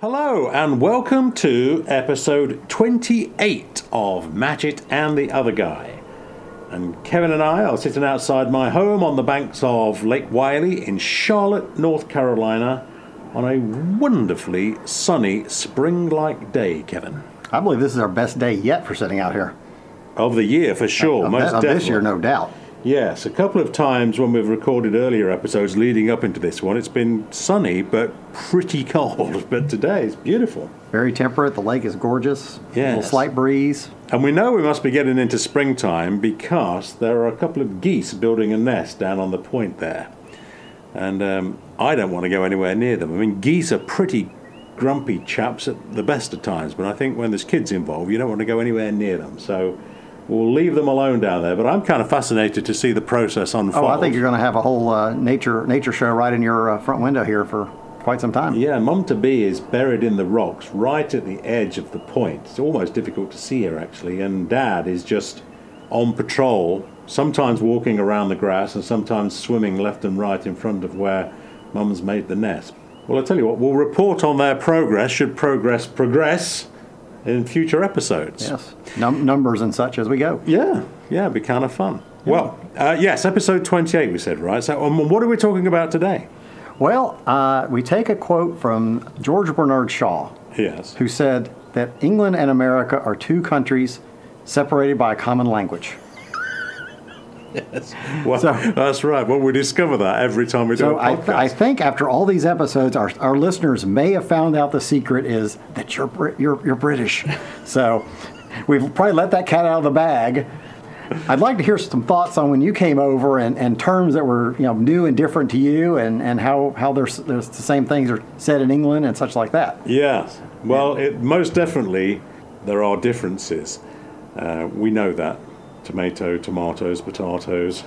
Hello, and welcome to episode 28 of Matchett and the Other Guy. And Kevin and I are sitting outside my home on the banks of Lake Wylie in Charlotte, North Carolina, on a wonderfully sunny spring like day, Kevin. I believe this is our best day yet for sitting out here. Of the year, for sure. Of, most of this year, no doubt. Yes, a couple of times when we've recorded earlier episodes leading up into this one, it's been sunny but pretty cold. But today it's beautiful. Very temperate. The lake is gorgeous. A Yes. little slight breeze. And we know we must be getting into springtime because there are a couple of geese building a nest down on the point there. And um, I don't want to go anywhere near them. I mean, geese are pretty grumpy chaps at the best of times, but I think when there's kids involved, you don't want to go anywhere near them. So we'll leave them alone down there. But I'm kind of fascinated to see the process unfold. Oh, I think you're going to have a whole uh, nature nature show right in your uh, front window here for quite some time. Yeah, Mum to be is buried in the rocks right at the edge of the point. It's almost difficult to see her actually, and Dad is just on patrol, sometimes walking around the grass and sometimes swimming left and right in front of where Mum's made the nest. Well, I tell you what, we'll report on their progress, should progress progress, in future episodes. Yes. Num- numbers and such as we go. Yeah, yeah, it'd be kind of fun. Well, uh, yes, episode 28 we said, right? So, um, what are we talking about today? Well, uh, we take a quote from George Bernard Shaw, Yes. who said that England and America are two countries separated by a common language. Well, So- that's right. Well, we discover that every time we do So I, podcast. I think after all these episodes, our, our listeners may have found out the secret is that you're you're, you're British. so we've probably let that cat out of the bag. I'd like to hear some thoughts on when you came over and, and terms that were you know new and different to you, and, and how how there's there's the same things are said in England and such like that. Yes. Well, it, most definitely there are differences. Uh, we know that. Tomato, tomatoes, potatoes,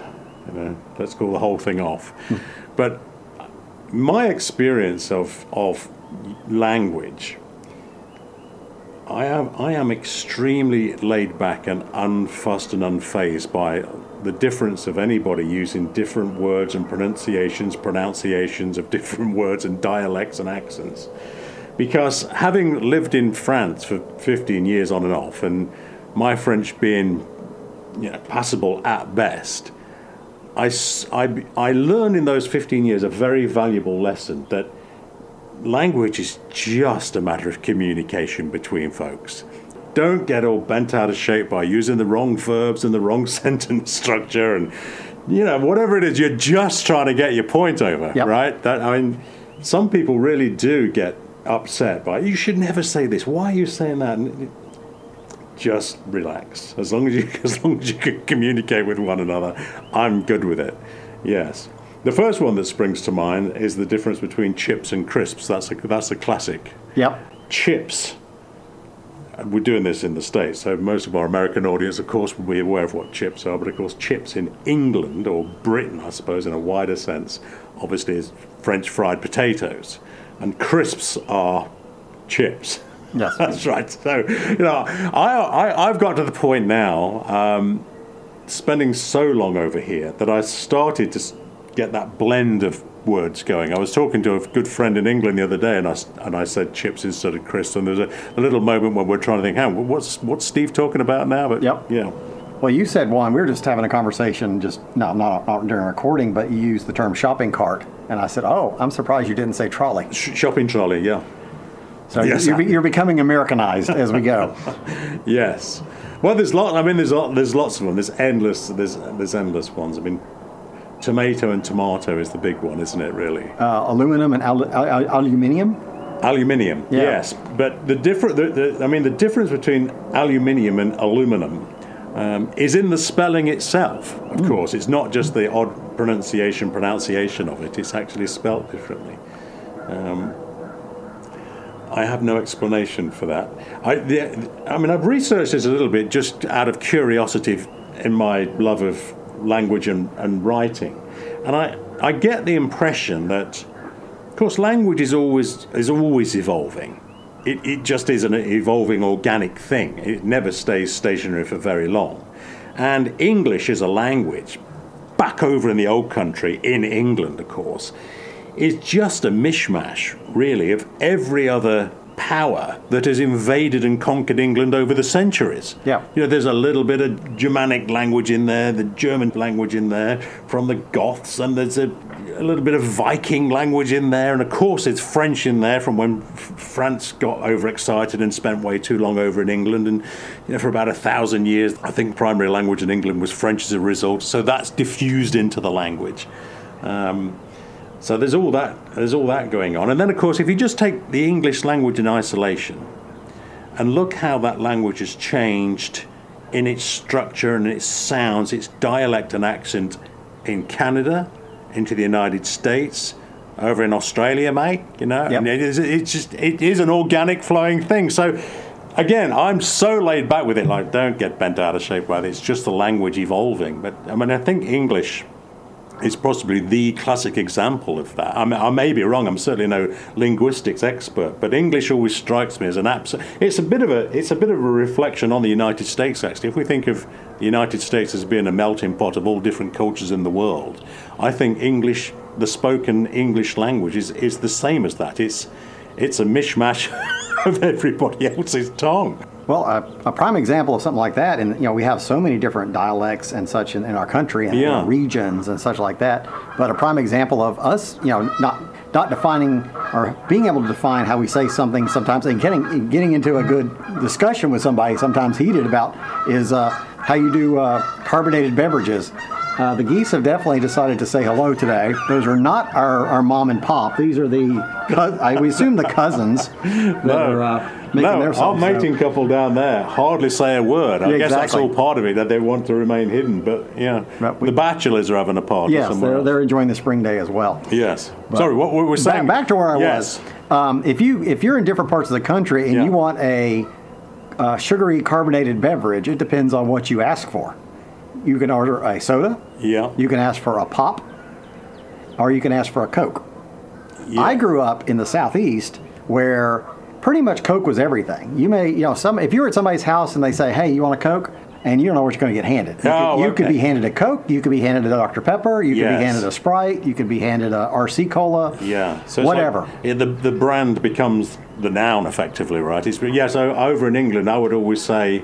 you know, let's call the whole thing off. Hmm. but my experience of, of language, I am, I am extremely laid back and unfussed and unfazed by the difference of anybody using different words and pronunciations, pronunciations of different words and dialects and accents because having lived in France for 15 years on and off, and my French being you know, passable at best, I I learned in those 15 years a very valuable lesson that language is just a matter of communication between folks. Don't get all bent out of shape by using the wrong verbs and the wrong sentence structure and you know whatever it is you're just trying to get your point over, Yep. right? That I mean some people really do get upset by you should never say this. Why are you saying that? And just relax. As long as you as long as you can communicate with one another, I'm good with it. Yes. The first one that springs to mind is the difference between chips and crisps. That's a that's a classic. Yep. Chips. We're doing this in the States, so most of our American audience, of course, will be aware of what chips are. But of course, chips in England or Britain, I suppose, in a wider sense, obviously is French fried potatoes, and crisps are chips. Yes. That's right. So, you know, I, I, I've got to the point now, um, spending so long over here, that I started to get that blend of words going. I was talking to a good friend in England the other day, and I, and I said chips instead of crisps, and there's a, a little moment when we're trying to think, hey, what's, what's Steve talking about now? But, Yep. Yeah. Well, you said one. We were just having a conversation, just no, not not during recording, but you used the term shopping cart, and I said, "Oh, I'm surprised you didn't say trolley." Sh- shopping trolley, yeah. So Yes, you're, you're becoming Americanized as we go. Yes. Well, there's lot. I mean, there's lot, there's lots of them. There's endless. There's there's endless ones. I mean, tomato and tomato is the big one, isn't it? Really. Uh, aluminum and al- al- aluminium. Aluminium, Yeah. yes, but the different. The, the, I mean, the difference between aluminium and aluminum um, is in the spelling itself. Of course, it's not just the odd pronunciation pronunciation of it. It's actually spelt differently. Um, I have no explanation for that. I, the, I mean, I've researched this a little bit just out of curiosity in my love of language and, and writing, and I, I get the impression that of course, language is always is always evolving. It, it just is an evolving organic thing. It never stays stationary for very long. And English is a language, back over in the old country, in England, of course, is just a mishmash, really, of every other power that has invaded and conquered England over the centuries. Yeah. You know, there's a little bit of Germanic language in there, the German language in there from the Goths, and there's a, a little bit of Viking language in there, and of course it's French in there from when F- France got overexcited and spent way too long over in England, and you know, for about a thousand years, I think primary language in England was French as a result. So that's diffused into the language. Um, so there's all that there's all that going on, and then of course if you just take the English language in isolation, and look how that language has changed in its structure and its sounds, its dialect and accent in Canada, into the United States, over in Australia, mate. You know, Yep. it is, it's just it is an organic flowing thing. So. Again, I'm so laid back with it. Like, don't get bent out of shape by it. It's just the language evolving. But I mean, I think English is possibly the classic example of that. I, mean, I may be wrong. I'm certainly no linguistics expert, but English always strikes me as an absolute. It's a bit of a. It's a bit of a reflection on the United States. Actually, if we think of the United States as being a melting pot of all different cultures in the world, I think English, the spoken English language, is is the same as that. It's it's a mishmash of everybody else's tongue. Well, a, a prime example of something like that, and you know, we have so many different dialects and such in, in our country and Yeah. regions and such like that. But a prime example of us, you know, not not defining or being able to define how we say something sometimes, and getting getting into a good discussion with somebody, sometimes heated about, is uh, how you do uh, carbonated beverages. Uh, the geese have definitely decided to say hello today. Those are not our, our mom and pop. These are the, cou- I, we assume the cousins that are uh, making no, our mating couple down there hardly say a word. I Yeah, guess that's all part of it that they want to remain hidden. But yeah, But we- the bachelors are having a party Yes, somewhere. they're, else. they're enjoying the spring day as well. yes. Sorry, what were we saying. Back, back to where I yes. was. Um, if you if you're in different parts of the country and Yeah. you want a uh, sugary carbonated beverage, it depends on what you ask for. You can order a soda. Yeah. You can ask for a pop, or you can ask for a Coke. yeah. I grew up in the southeast where pretty much Coke was everything. You may, you know, some if you're at somebody's house and they say, "Hey, you want a Coke?" and you don't know what you're going to get handed. You, Oh, could, you could be handed a Coke, you could be handed a Dr Pepper, you could Yes. be handed a Sprite, you could be handed a RC Cola. Yeah. So whatever. Like, yeah, the the brand becomes the noun effectively, right? It's, yeah. So over in England, I would always say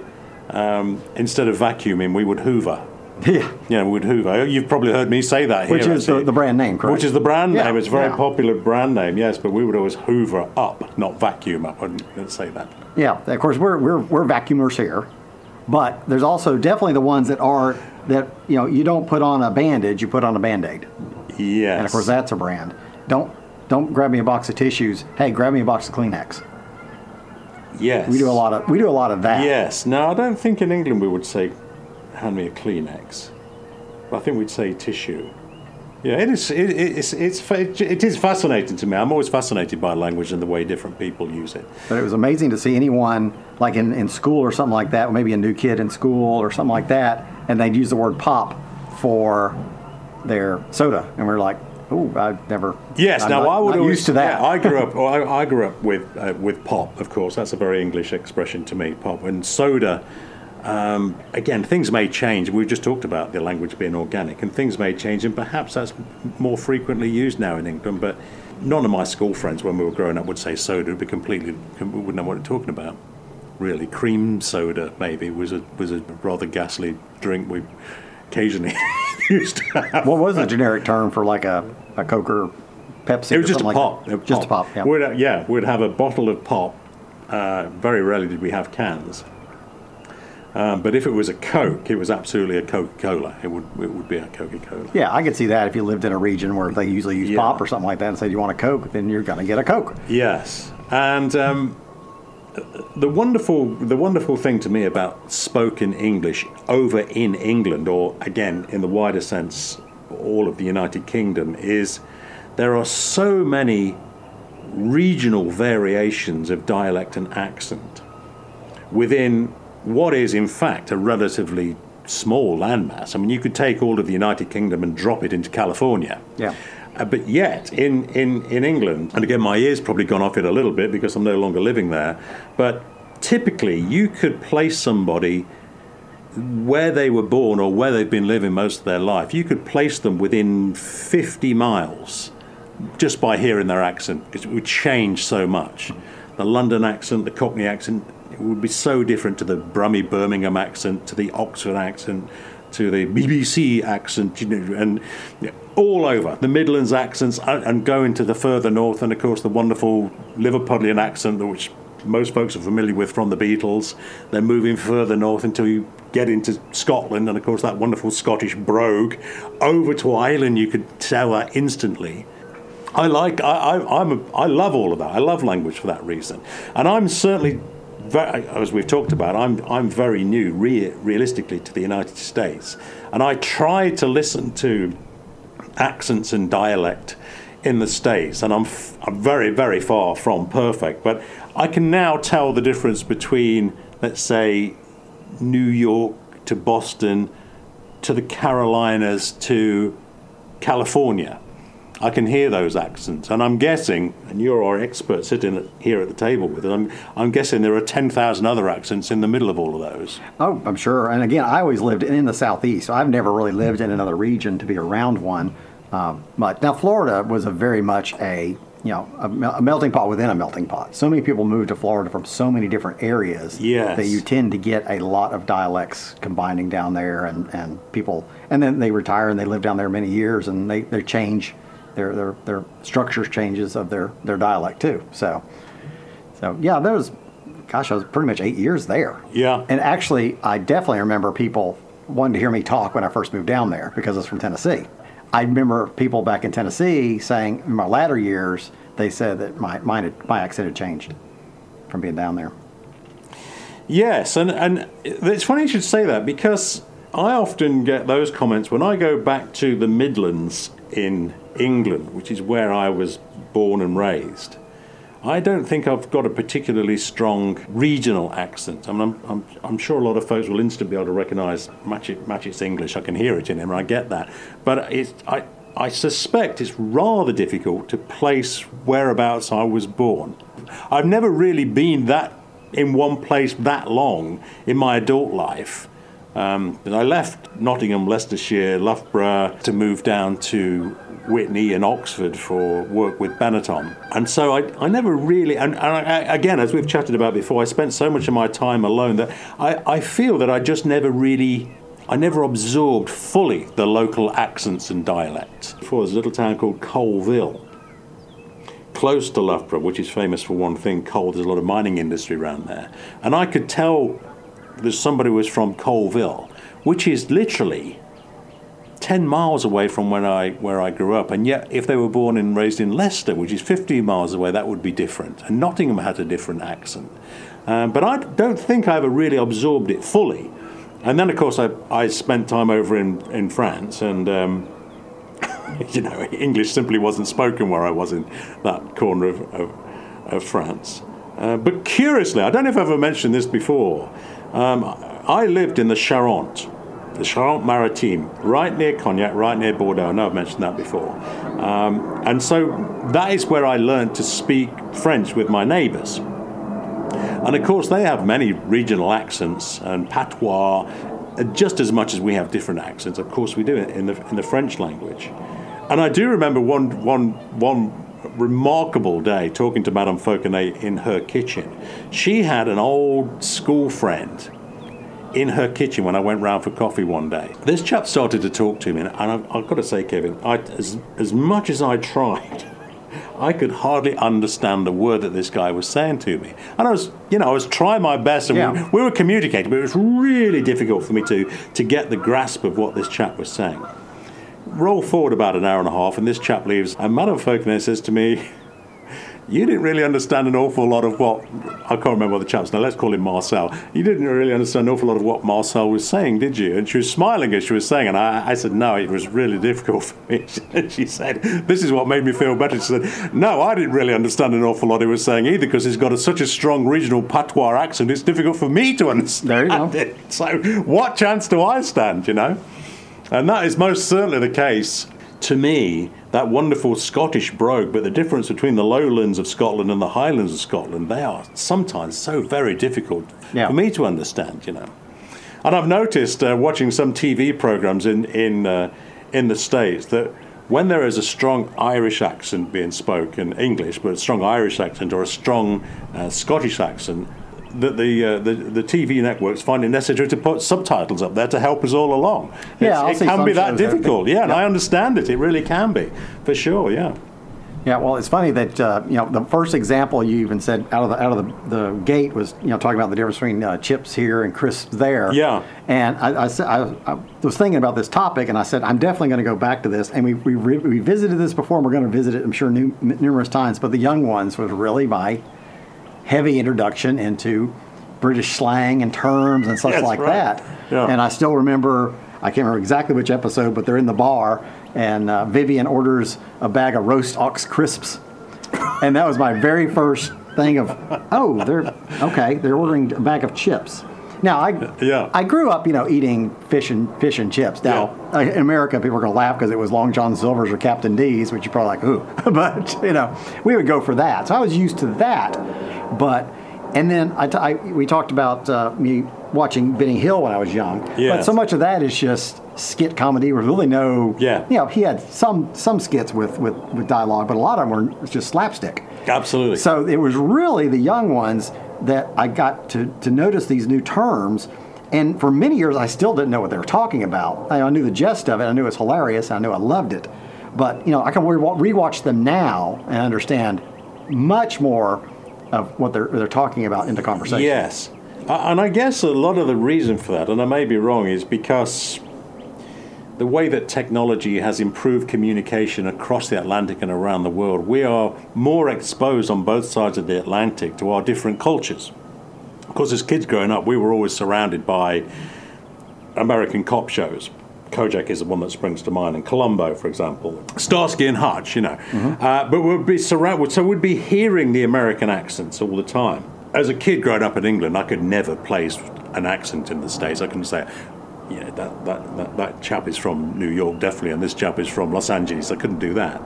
um, instead of vacuuming, we would Hoover. Yeah. Yeah, we would Hoover. You've probably heard me say that here. Which is the, the brand name, correct? Which is the brand Yeah, name. It's a very yeah. popular brand name, yes, but we would always hoover up, not vacuum up. I wouldn't say that. Yeah, of course we're we're we're vacuumers here, but there's also definitely the ones that are that you know you don't put on a bandage, you put on a band aid, Yes. and of course that's a brand. Don't don't grab me a box of tissues. Hey, grab me a box of Kleenex. yes. We do a lot of we do a lot of that. Yes. No, I don't think in England we would say, hand me a Kleenex. I think we'd say tissue. Yeah, it is. It, it's, it's, it is fascinating to me. I'm always fascinated by language and the way different people use it. But it was amazing to see anyone like in, in school or something like that, maybe a new kid in school or something like that, and they'd use the word pop for their soda, and we're like, oh, I've never. Yes. I'm now not- I would always, used to that. Yeah, I grew up. I, I grew up with uh, with pop. Of course, that's a very English expression to me. Pop and soda. Um, again, things may change. We've just talked about the language being organic, and things may change, and perhaps that's more frequently used now in England. But none of my school friends, when we were growing up, would say soda. Would be completely we wouldn't know what they're talking about. Really, cream soda maybe was a was a rather ghastly drink we occasionally used to have. What was the generic term for like a, a Coke or Pepsi? It was just a like pop. It was Just a pop. Yeah. We'd, yeah, we'd have a bottle of pop. Uh, very rarely did we have cans. Um, but if it was a Coke, it was absolutely a Coca Cola. It would it would be a Coca Cola. Yeah, I could see that if you lived in a region where they usually use Yeah. pop or something like that and said you want a Coke, then you're going to get a Coke. Yes, and um, the wonderful the wonderful thing to me about spoken English over in England, or again in the wider sense, all of the United Kingdom, is there are so many regional variations of dialect and accent within what is in fact a relatively small landmass. I mean, you could take all of the United Kingdom and drop it into California. Yeah. Uh, but yet, in, in, in England, and again, my ear's probably gone off it a little bit because I'm no longer living there, but typically you could place somebody where they were born or where they've been living most of their life, you could place them within 50 miles just by hearing their accent because it would change so much. the London accent, the Cockney accent, it would be so different to the Brummy Birmingham accent, to the Oxford accent, to the BBC accent, you know, and all over the Midlands accents, uh, and, going to the further north, and of course the wonderful Liverpudlian accent, which most folks are familiar with from the Beatles. Then moving further north until you get into Scotland, and of course that wonderful Scottish brogue. Over to Ireland, you could tell that instantly. I like, I, I, I'm, a, I love all of that. I love language for that reason, and I'm certainly very, as we've talked about, I'm, I'm very new, re- realistically, to the United States. And I try to listen to accents and dialect in the States, and I'm, f- I'm very, very far from perfect. But I can now tell the difference between, let's say, New York to Boston to the Carolinas to California. I can hear those accents, and I'm guessing, and you're our expert sitting here at the table with us. I'm, I'm guessing there are ten thousand other accents in the middle of all of those. Oh, I'm sure. And again, I always lived in the southeast, so I've never really lived in another region to be around one. Um, but now Florida was a very much a you know a, a, melting pot within a melting pot. So many people move to Florida from so many different areas yes. that you tend to get a lot of dialects combining down there, and, and people and then they retire and they live down there many years and they, they change their their their structures changes of their their dialect too. So so yeah, there was gosh, I was pretty much eight years there. Yeah, and actually, I definitely remember people wanting to hear me talk when I first moved down there because I was from Tennessee. I remember people back in Tennessee saying in my latter years they said that my my, my accent had changed from being down there. Yes, and and it's funny you should say that because I often get those comments when I go back to the Midlands in England, which is where I was born and raised. I don't think I've got a particularly strong regional accent. I mean, I'm, I'm, sure a lot of folks will instantly be able to recognise Matchett, Matchett's English. I can hear it in him, I get that. But it's, I, I suspect it's rather difficult to place whereabouts I was born. I've never really been that in one place that long in my adult life. Um, I left Nottingham, Leicestershire, Loughborough to move down to Witney in Oxford for work with Benetton. And so I, I never really, and, and I, again, as we've chatted about before, I spent so much of my time alone that I, I feel that I just never really I never absorbed fully the local accents and dialects. Before, there's a little town called Coalville, close to Loughborough, which is famous for one thing coal. There's a lot of mining industry around there. And I could tell that somebody was from Coalville, which is literally 10 miles away from where I, where I grew up. And yet, if they were born and raised in Leicester, which is 15 miles away, that would be different. And Nottingham had a different accent. Um, but I don't think I ever really absorbed it fully. And then, of course, I, I spent time over in, in France, and um, you know, English simply wasn't spoken where I was in that corner of, of, of France. Uh, but curiously, I don't know if I've ever mentioned this before. Um, I lived in the Charente, the Charente Maritime, right near Cognac, right near Bordeaux. I know I've mentioned that before. Um, and so that is where I learned to speak French with my neighbours. And of course, they have many regional accents and patois, uh, just as much as we have different accents. Of course, we do it in the, in the French language. And I do remember one, one, one remarkable day talking to Madame Fauconnet in her kitchen. She had an old school friend in her kitchen when I went round for coffee one day. This chap started to talk to me, and I've, I've got to say, Kevin, I, as, as much as I tried, I could hardly understand the word that this guy was saying to me. And I was, you know, I was trying my best, and Yeah. we, we were communicating, but it was really difficult for me to, to get the grasp of what this chap was saying. Roll forward about an hour and a half, and this chap leaves, and Madame Fauconnet says to me, you didn't really understand an awful lot of what I can't remember what the chap's now. Let's call him Marcel. You didn't really understand an awful lot of what Marcel was saying, did you? And she was smiling as she was saying, and I, I said, no, it was really difficult for me. And she said, this is what made me feel better. She said, no, I didn't really understand an awful lot he was saying either, because he's got a, such a strong regional patois accent. It's difficult for me to understand. There you go. it. So, what chance do I stand? You know, and that is most certainly the case to me, that wonderful Scottish brogue, but the difference between the lowlands of Scotland and the highlands of Scotland, they are sometimes so very difficult Yeah. for me to understand, you know. And I've noticed uh, watching some TV programs in in uh, in the states that when there is a strong Irish accent being spoken, English, but a strong Irish accent or a strong uh, Scottish accent, that the, uh, the the TV networks find it necessary to put subtitles up there to help us all along. Yeah, I'll it can be that difficult. Yeah, and yeah. I understand it. It really can be, for sure. Yeah. Yeah, well, it's funny that uh, you know the first example you even said out of the out of the, the gate was you know talking about the difference between uh, chips here and crisps there. Yeah. And I, I, I, I was thinking about this topic, and I said I'm definitely going to go back to this. And we we, re- we visited this before, and we're going to visit it, I'm sure, nu- numerous times. But the young ones was really my heavy introduction into British slang and terms and such That's like right. that. Yeah. And I still remember, I can't remember exactly which episode, but they're in the bar, and uh, Vyvyan orders a bag of roast ox crisps. And that was my very first thing of, oh, they're okay. They're ordering a bag of chips. Now I, Yeah. I grew up, you know, eating fish and fish and chips. Now uh, in America, people are going to laugh because it was Long John Silver's or Captain D's, which you're probably like, ooh. but you know, we would go for that. So I was used to that. But and then I, t- I we talked about uh, me watching Benny Hill when I was young. But so much of that is just skit comedy with really no. Yeah. You know, he had some some skits with with, with dialogue, but a lot of them were just slapstick. Absolutely. So it was really the young ones that I got to, to notice these new terms. And for many years, I still didn't know what they were talking about. I, I knew the gist of it. I knew it was hilarious. I knew I loved it. But, you know, I can re- rewatch them now and understand much more of what they're, they're talking about in the conversation. Yes. And I guess a lot of the reason for that, and I may be wrong, is because the way that technology has improved communication across the Atlantic and around the world, we are more exposed on both sides of the Atlantic to our different cultures. Of course, as kids growing up, we were always surrounded by American cop shows. Kojak is the one that springs to mind, and Columbo, for example, Starsky and Hutch, you know. Uh, but we'd be surrounded, so we'd be hearing the American accents all the time. As a kid growing up in England, I could never place an accent in the States. I couldn't say, yeah, that, that, that, that chap is from New York, definitely, and this chap is from Los Angeles. I couldn't do that.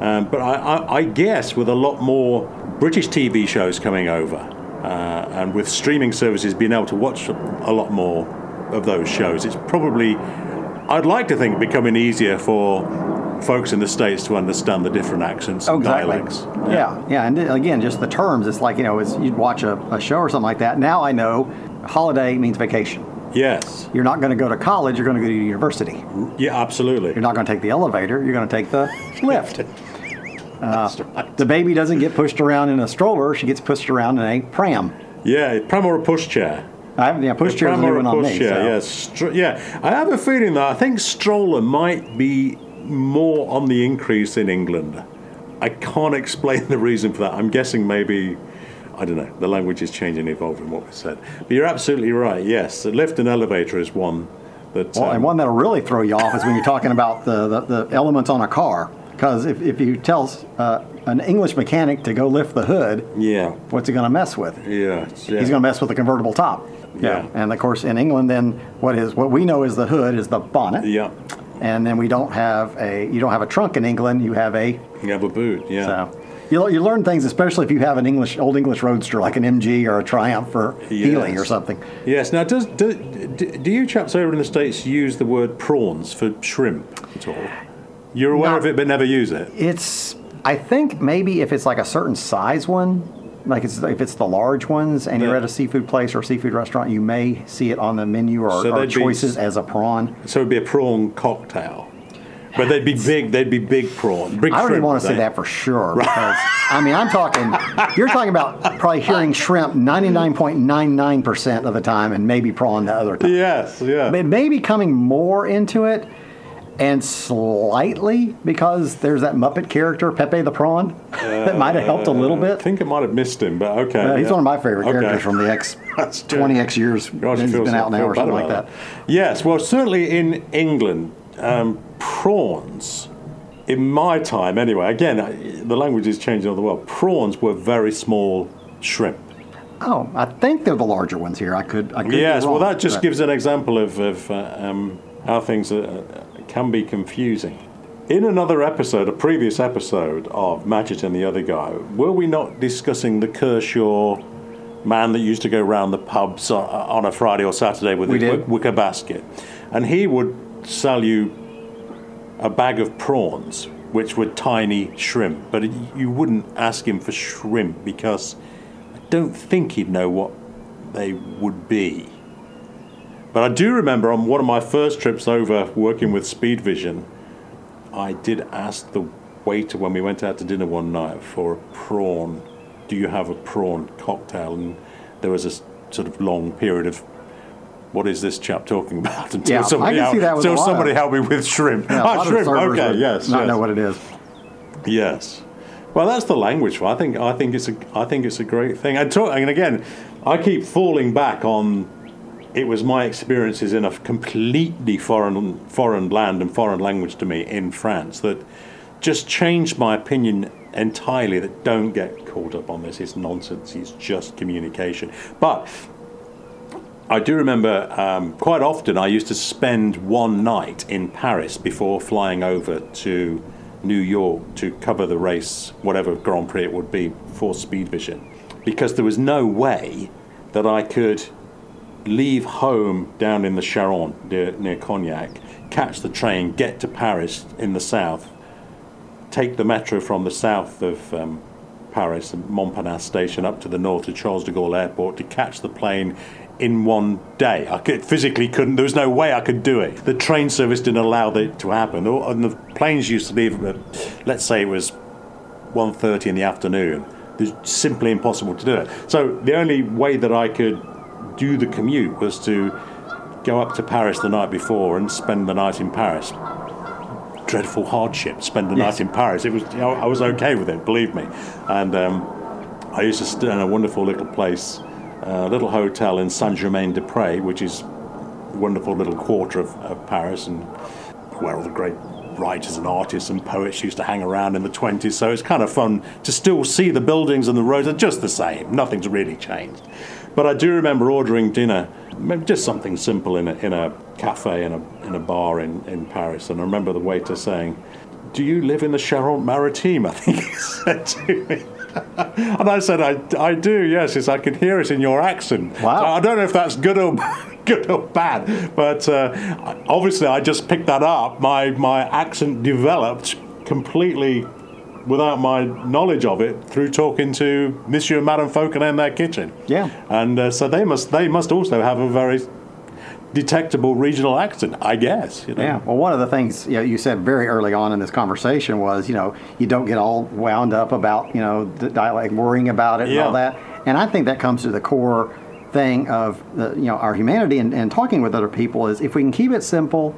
Um, but I, I, I guess with a lot more British TV shows coming over, uh, and with streaming services being able to watch a lot more of those shows, it's probably, I'd like to think, becoming easier for folks in the States to understand the different accents Oh, and exactly. dialects. Yeah, yeah, and again, just the terms. It's like you know, it's, you'd watch a, a show or something like that. Now I know holiday means vacation. Yes. You're not going to go to college. You're going to go to university. Yeah, absolutely. You're not going to take the elevator. You're going to take the lift. Uh, right. The baby doesn't get pushed around in a stroller. She gets pushed around in a pram. Yeah, pram or a pushchair. I have yeah, push chairs Pram are or a new one on me. pushchair, so. yes. Str- yeah, I have a feeling that I think stroller might be more on the increase in England. I can't explain the reason for that. I'm guessing maybe, I don't know, the language is changing, evolving, what we said. But you're absolutely right, yes. The lift and elevator is one that. Well, um, and one that'll really throw you off is when you're talking about the, the, the elements on a car. Because if, if you tell uh, an English mechanic to go lift the hood, yeah, what's he going to mess with? yeah. yeah. He's going to mess with the convertible top. Yeah. And of course, in England, then what is what we know is the hood is the bonnet. Yeah, And then we don't have a you don't have a trunk in England. You have a you have a boot, yeah. so. You, you learn things, especially if you have an English old English roadster like an MG or a Triumph or Healey or something. Yes. Now, does do, do do you chaps over in the states use the word prawns for shrimp at all? You're aware Not- of it, but never use it. It's I think maybe if it's like a certain size one, like it's if it's the large ones, and you're Yeah. at a seafood place or a seafood restaurant, you may see it on the menu or, So or they'd be- choices as a prawn. So it'd be a prawn cocktail, but they'd be big. They'd be big prawn. Big I don't even shrimp, want to say that for sure because I mean I'm talking. You're talking about probably hearing shrimp 99.99 percent of the time, and maybe prawn the other time. Yes. Yeah. It may be coming more into it, and slightly because there's that Muppet character Pepe the Prawn that might have helped a little bit. I think it might have missed him, but okay. Uh, he's yeah. one of my favorite Okay. characters from the X twenty X years Gosh, he's been out now or something like about that. Yes, well, certainly in England, um, prawns, in my time anyway, again, the language is changing all the world. Prawns were very small shrimp. Oh, I think they're the larger ones here. I could. I could Yes, well, that just but- gives an example of, of uh, um, how things uh, can be confusing. In another episode, a previous episode of Matchett and the Other Guy, were we not discussing the Kershaw man that used to go round the pubs on, on a Friday or Saturday with We his did. wicker basket? And he would sell you a bag of prawns, which were tiny shrimp, but you wouldn't ask him for shrimp because I don't think he'd know what they would be. But I do remember on one of my first trips over working with Speed Vision, I did ask the waiter when we went out to dinner one night for a prawn. Do you have a prawn cocktail? And there was a sort of long period of what is this chap talking about? Until Yeah, I somebody, that until somebody of- helped me with shrimp. Yeah, ah, of shrimp. Okay, yes, Not yes. know what it is. Yes. Well, that's the language. I think. I think it's a. I think it's a great thing. And, talk, and again, I keep falling back on. It was my experiences in a completely foreign foreign land and foreign language to me in France that just changed my opinion entirely. That don't get caught up on this. It's nonsense. It's just communication. But I do remember um, quite often I used to spend one night in Paris before flying over to New York to cover the race, whatever Grand Prix it would be for Speed Vision, because there was no way that I could leave home down in the Charente near, near Cognac, catch the train, get to Paris in the south, take the metro from the south of um, Paris, Montparnasse station, up to the north to Charles de Gaulle Airport to catch the plane in one day. I could, physically couldn't. There was no way I could do it. The train service didn't allow that to happen. And the planes used to leave. At, let's say it was 1.30 in the afternoon. It's simply impossible to do it. So the only way that I could do the commute was to go up to Paris the night before and spend the night in Paris dreadful hardship. Spend the Yes. night in Paris. It was you know, I was okay with it, believe me. And um, I used to stay in a wonderful little place, a little hotel in Saint Germain des Prés, which is a wonderful little quarter of, of Paris, and where all the great writers and artists and poets used to hang around in the 20s. So it's kind of fun to still see the buildings and the roads are just the same. Nothing's really changed. But I do remember ordering dinner, maybe just something simple in a, in a cafe, in a, in a bar in, in Paris. And I remember the waiter saying, Do you live in the Charente Maritime? I think he said to me. and I said, I, I do, yes, yes, I can hear it in your accent. Wow. So I don't know if that's good or good or bad, but uh, obviously I just picked that up. My my accent developed completely without my knowledge of it through talking to Monsieur and Madame Fauconnet in their kitchen. Yeah. and uh, so they must they must also have a very detectable regional accent, I guess. You know? Yeah. Well, one of the things you, know, you said very early on in this conversation was, you know, you don't get all wound up about, you know, the dialect, worrying about it and all that. And I think that comes to the core thing of, the, you know, our humanity and, and talking with other people is if we can keep it simple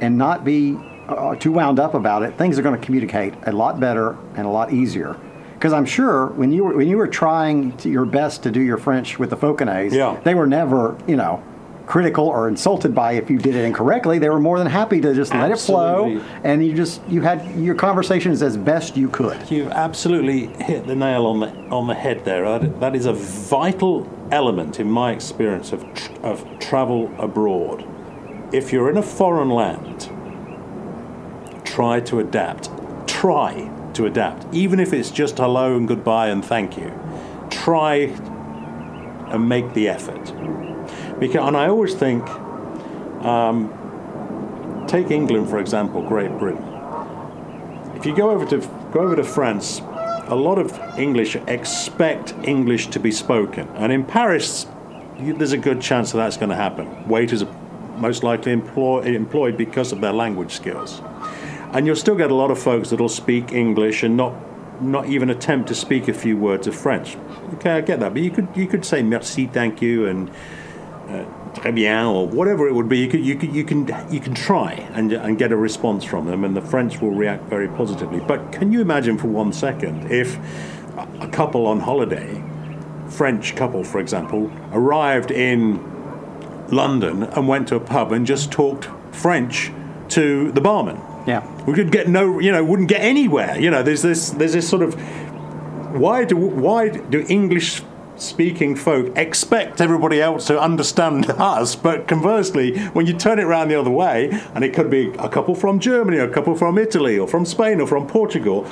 and not be uh, too wound up about it, things are going to communicate a lot better and a lot easier. Because I'm sure when you were when you were trying to your best to do your French with the Fauconnets, Yeah. they were never, you know, critical or insulted by if you did it incorrectly. They were more than happy to just let it flow, and you just you had your conversations as best you could. You've absolutely hit the nail on the on the head there. That- That is a vital element in my experience of tr- of travel abroad. If you're in a foreign land, try to adapt. Try to adapt, even if it's just hello and goodbye and thank you. Try and make the effort. Because, and I always think, um, take England for example, Great Britain if you go over to go over to France, a lot of English expect English to be spoken, and in Paris, there's a good chance that that's going to happen. Waiters are most likely employ, employed because of their language skills, and you'll still get a lot of folks that'll speak English and not not even attempt to speak a few words of French. Okay, I get that, but you could you could say merci, thank you, and uh, très bien or whatever it would be. You could, you could, you can you can try and and get a response from them and the French will react very positively. But can you imagine for one second if a couple on holiday French couple for example arrived in London and went to a pub and just talked French to the barman Yeah. we could get no you know wouldn't get anywhere you know there's this there's this sort of why do why do English speaking folk expect everybody else to understand us, but conversely, when you turn it around the other way, and it could be a couple from Germany, a couple from Italy, or from Spain, or from Portugal,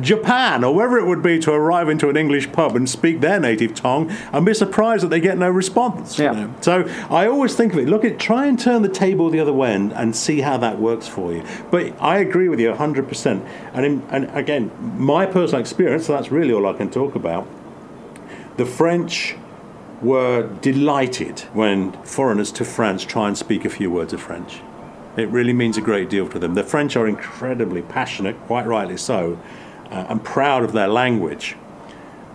Japan, or wherever it would be to arrive into an English pub and speak their native tongue and be surprised that they get no response. Yeah. You know? So I always think of it look at, try and turn the table the other way and, and see how that works for you. But I agree with you 100%. And, in, and again, my personal experience, so that's really all I can talk about the French were delighted when foreigners to France try and speak a few words of French. It really means a great deal to them. The French are incredibly passionate, quite rightly so, uh, and proud of their language.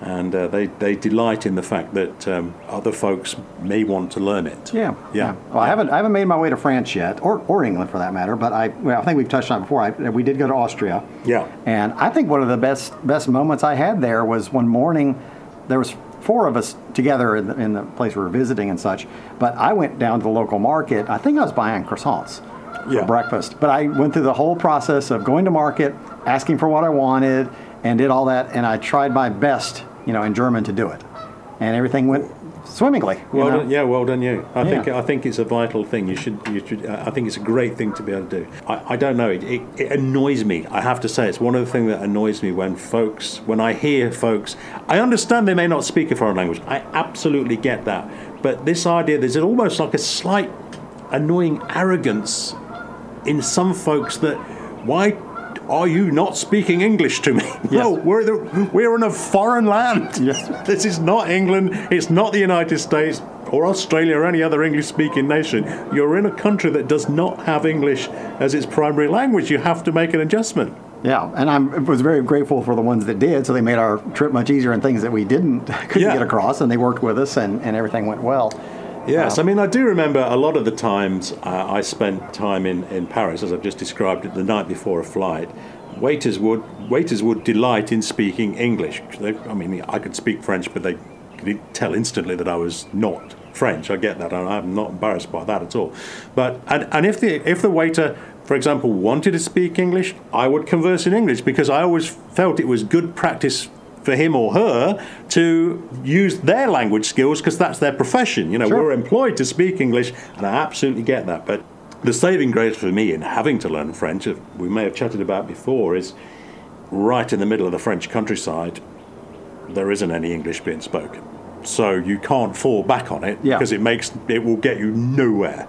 And uh, they, they delight in the fact that um, other folks may want to learn it. Yeah, Yeah. Well, I haven't I haven't made my way to France yet, or, or England for that matter. But I well, I think we've touched on it before. I, we did go to Austria. Yeah. And I think one of the best best moments I had there was one morning. There was four of us together in the, in the place we were visiting and such. But I went down to the local market. I think I was buying croissants for Yeah. breakfast. But I went through the whole process of going to market, asking for what I wanted, and did all that. And I tried my best, you know, in German to do it, and everything went swimmingly. Well done, yeah, well done you. I think I think it's a vital thing. You should you should. uh, I think it's a great thing to be able to do. I, I don't know. It, it, it annoys me. I have to say, it's one of the things that annoys me when folks, when I hear folks. I understand they may not speak a foreign language. I absolutely get that. But this idea, there's almost like a slight annoying arrogance in some folks that why are you not speaking English to me? No, we're the, we're in a foreign land. Yes. This is not England. It's not the United States or Australia or any other English-speaking nation. You're in a country that does not have English as its primary language. You have to make an adjustment. Yeah, and I'm, I was very grateful for the ones that did. So they made our trip much easier and things that we didn't couldn't Yeah. get across, and they worked with us, and, and everything went well. Yes, I mean, I do remember a lot of the times uh, I spent time in, in Paris, as I've just described it, the night before a flight. Waiters would waiters would delight in speaking English. They, I mean, I could speak French, but they could tell instantly that I was not French. I get that, and I'm not embarrassed by that at all. But and, and if the if the waiter, for example, wanted to speak English, I would converse in English because I always felt it was good practice for him or her to use their language skills because that's their profession. You know, Sure. we're employed to speak English, and I absolutely get that. But the saving grace for me in having to learn French, we may have chatted about before, is right in the middle of the French countryside, there isn't any English being spoken. So you can't fall back on it Yeah. because it makes it will get you nowhere.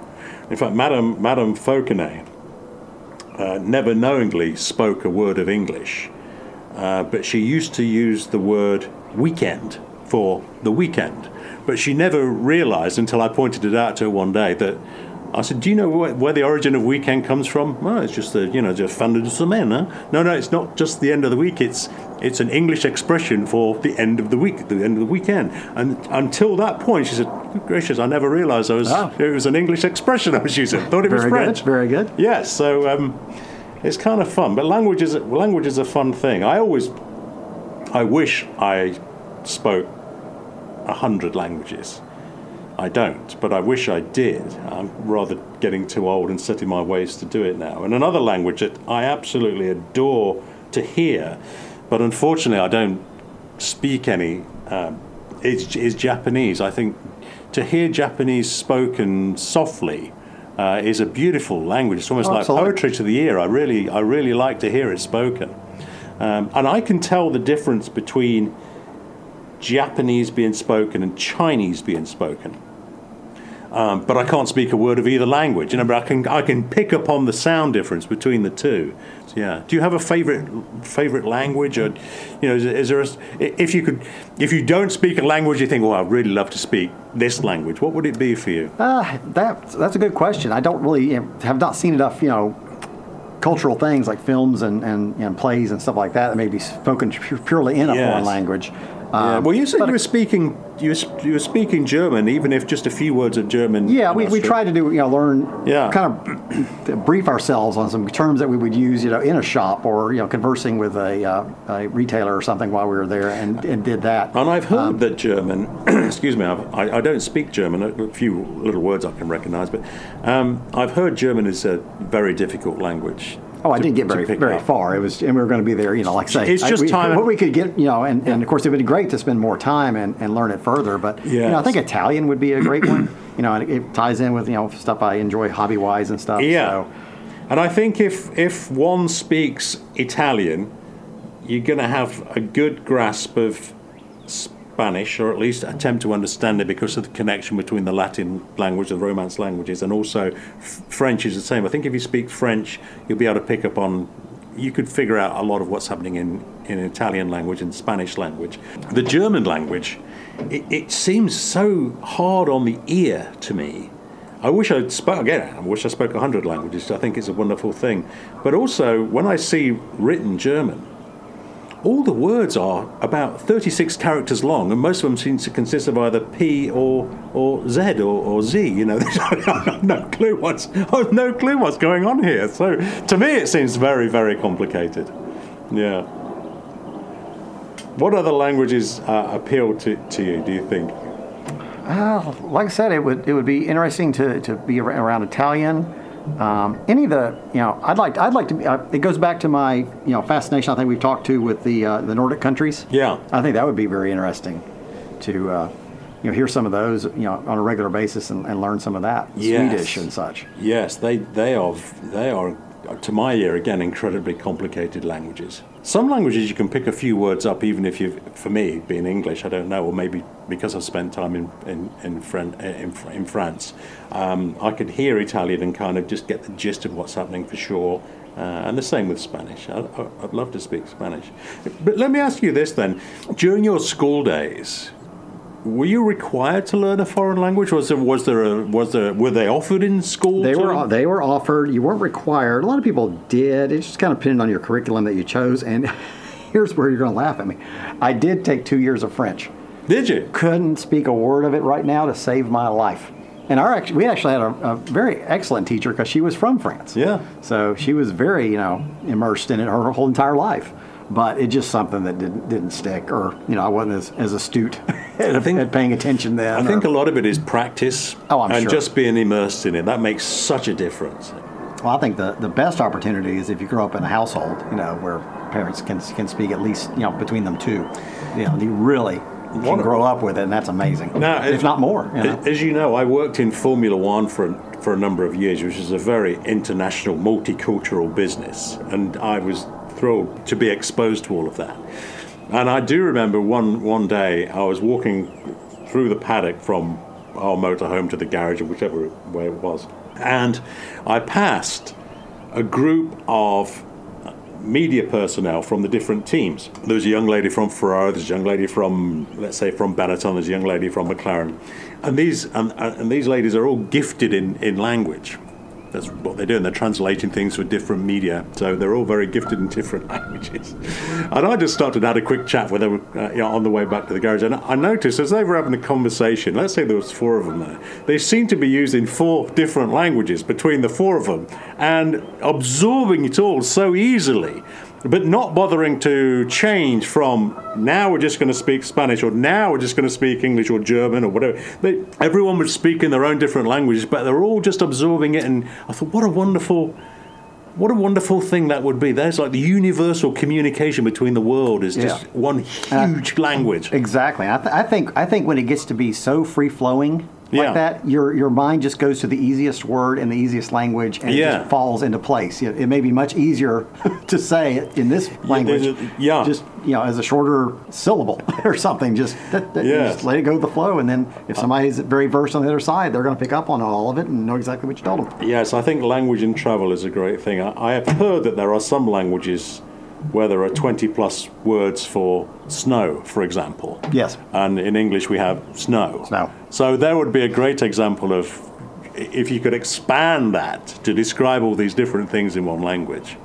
In fact, Madame Madame Fauconnet uh, never knowingly spoke a word of English, uh, but she used to use the word weekend for the weekend. But she never realized until I pointed it out to her one day that I said, "Do you know where, where the origin of weekend comes from?" Well, it's just the you know just fin de semaine. Huh? No, no, it's not just the end of the week. It's it's an English expression for the end of the week, the end of the weekend. And until that point, she said, "Good gracious, I never realized I was it was an English expression I was using. Thought it was Very French." good, very good. Yes, so um, it's kind of fun. But language is language is a fun thing. I always, I wish I spoke a hundred languages. I don't, but I wish I did. I'm rather getting too old and set in my ways to do it now. And another language that I absolutely adore to hear, but unfortunately I don't speak any, um, is, is Japanese. I think to hear Japanese spoken softly uh, is a beautiful language. It's almost like poetry to the ear. I really, I really like to hear it spoken. Um, and I can tell the difference between Japanese being spoken and Chinese being spoken. Um, but I can't speak a word of either language. You know, but I can I can pick up on the sound difference between the two. So, yeah. Do you have a favorite favorite language, or you know, is, is there a, if you could if you don't speak a language, you think, well, I'd really love to speak this language. What would it be for you? Uh, that that's a good question. I don't really have not seen enough, you know, cultural things like films and, and, and plays and stuff like that that may be spoken purely in a foreign language. Yeah. Um, Well, you said you were speaking you were, you were speaking German, even if just a few words of German. Yeah, we, we try to do, you know, learn, Yeah. kind of brief ourselves on some terms that we would use, you know, in a shop or, you know, conversing with a, uh, a retailer or something while we were there and, and did that. And I've heard Um, that German, excuse me, I've, I, I don't speak German, a few little words I can recognize, but um, I've heard German is a very difficult language. Oh, I to- didn't get very very far. It was, and we were going to be there. You know, like I say, It's I- we, time- What we could get, you know, and, and of course it would be great to spend more time and, and learn it further. But you know, I think Italian would be a great one. You know, and it, it ties in with you know stuff I enjoy hobby wise and stuff. Yeah. So, And I think if if one speaks Italian, you're going to have a good grasp of Spanish, or at least attempt to understand it because of the connection between the Latin language, and the Romance languages, and also f- French is the same. I think if you speak French, you'll be able to pick up on. You could figure out a lot of what's happening in, in Italian language and Spanish language. The German language, it, it seems so hard on the ear to me. I wish I'd spoke again. I wish I spoke hundred languages. I think it's a wonderful thing. But also, when I see written German, all the words are about 36 characters long, and most of them seem to consist of either P or or Z or, or Z. You know, I have no clue what's I have no clue what's going on here. So to me, it seems very very complicated. Yeah. What other languages uh, appeal to, to you? Do you think? Well, like I said, it would it would be interesting to, to be around Italian. Um, any of the you know, I'd like I'd like to. Uh, it goes back to my you know fascination. I think we've talked to with the uh, the Nordic countries. Yeah. I think that would be very interesting to uh, you know hear some of those you know on a regular basis and, and learn some of that Yes. Swedish and such. Yes, they they are they are to my ear again incredibly complicated languages. Some languages you can pick a few words up even if you've, for me being English I don't know or maybe because I've spent time in in in, Fran- in, in France um, I could hear Italian and kind of just get the gist of what's happening for sure. Uh, and the same with Spanish. I, I'd love to speak Spanish. But let me ask you this then: during your school days, were you required to learn a foreign language? Was there was there a, was there were they offered in school? They were uh, they were offered. You weren't required. A lot of people did. It just kind of depended on your curriculum that you chose. And here's where you're going to laugh at me. I did take two years of French. Did you? couldn't speak a word of it right now to save my life. And our we actually had a, a very excellent teacher because she was from France. Yeah. So she was very you know immersed in it her whole entire life. But it's just something that didn't didn't stick, or you know I wasn't as, as astute at, think- at paying attention then. I think a lot of it is practice. Oh, I'm and sure. just being immersed in it. That makes such a difference. Well, I think the, the best opportunity is if you grow up in a household, you know, where parents can can speak at least, you know, between them two. You know, you really can grow up with it, and that's amazing. Now, if it- not more. You know? As you know, I worked in Formula One for for a number of years, which is a very international, multicultural business, and I was thrilled to be exposed to all of that. And I do remember one one day I was walking through the paddock from our motorhome to the garage, or whichever way it was, and I passed a group of media personnel from the different teams. There was a young lady from Ferrari, there's a young lady from, let's say, from Benetton, there's a young lady from McLaren, and these and, and these ladies are all gifted in, in language. That's what they're doing. They're translating things for different media, so they're all very gifted in different languages. And I just started and had a quick chat with them uh, you know, on the way back to the garage, and I noticed as they were having a conversation. Let's say there was four of them there. They seemed to be using four different languages between the four of them, and absorbing it all so easily but not bothering to change from now we're just going to speak Spanish or now we're just going to speak English or German or whatever. They, everyone was speaking their own different languages, but they're all just absorbing it. And I thought, what a wonderful, what a wonderful thing that would be. There's like the universal communication between the world is just Yeah. one huge language. Exactly. I, th- I think I think when it gets to be so free flowing like Yeah. that, your your mind just goes to the easiest word and the easiest language, and it just falls into place. It, it may be much easier to say it in this language, yeah. just you know, as a shorter syllable or something. Just, that, that- Yeah. just let it go with the flow, and then if somebody's very versed on the other side, they're going to pick up on all of it and know exactly what you told them. Yes, I think language in travel is a great thing. I, I have heard that there are some languages where there are 20 plus words for snow, for example. Yes. And in English we have snow. Snow. So there would be a great example of if you could expand that to describe all these different things in one language.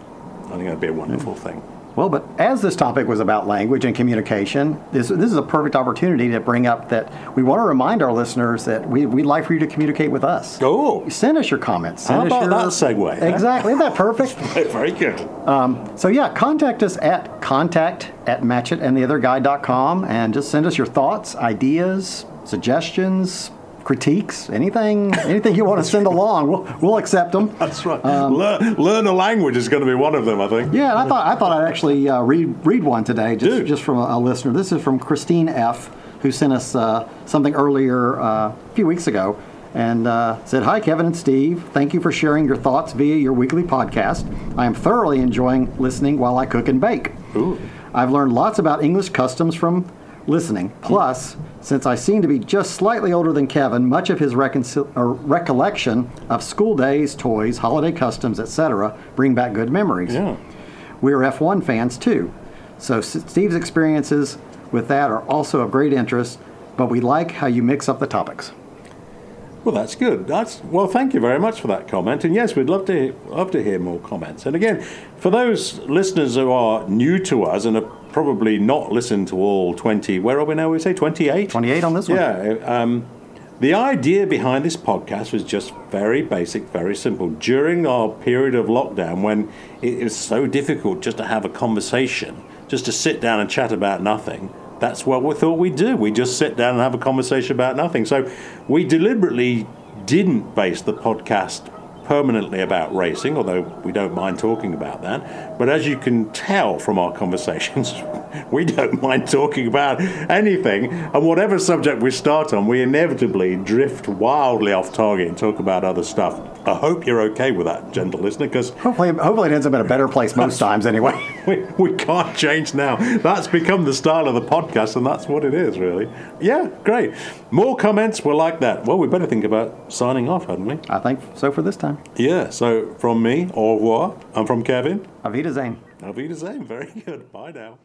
I think that'd be a wonderful thing. Well, but as this topic was about language and communication, this, this is a perfect opportunity to bring up that we want to remind our listeners that we, we'd like for you to communicate with us. Oh, Send us your comments. Send How us about your, that segue. Exactly. Isn't that perfect? very good. Um, so yeah, contact us at contact at matchettandtheotherguy.com and just send us your thoughts, ideas, suggestions, critiques, anything, anything you want to send along, we'll, we'll accept them. That's right. learn, learn a language is going to be one of them, I think. Yeah, I thought I thought I'd actually uh, read read one today, just Do. just from a, a listener. This is from Christine F, who sent us uh, something earlier uh, a few weeks ago, and uh, said, "Hi, Kevin and Steve. Thank you for sharing your thoughts via your weekly podcast. I am thoroughly enjoying listening while I cook and bake. Ooh. I've learned lots about English customs from listening. Plus, since I seem to be just slightly older than Kevin, much of his reconcil- or recollection of school days, toys, holiday customs, etc., bring back good memories. Yeah. We're F1 fans too, so Steve's experiences with that are also of great interest. But we like how you mix up the topics. Well, that's good. That's well. Thank you very much for that comment. And yes, we'd love to love to hear more comments. And again, for those listeners who are new to us and have probably not listened to all twenty, where are we now? We say twenty-eight. 28 on this one. Yeah. Um, the idea behind this podcast was just very basic, very simple. During our period of lockdown, when it is so difficult just to have a conversation, just to sit down and chat about nothing, that's what we thought we'd do. We just sit down and have a conversation about nothing. So we deliberately didn't base the podcast permanently about racing, although we don't mind talking about that. But as you can tell from our conversations, we don't mind talking about anything. And whatever subject we start on, we inevitably drift wildly off target and talk about other stuff. I hope you're okay with that, gentle listener, because Hopefully, hopefully it ends up in a better place most times anyway. we, we can't change now. That's become the style of the podcast, and that's what it is, really. Yeah, great. More comments were like that. Well, we better think about signing off, hadn't we? I think so for this time. Yeah, so from me, au revoir. I'm from Kevin. Avita Zane. Auf Wiedersehen. Very good. Bye now.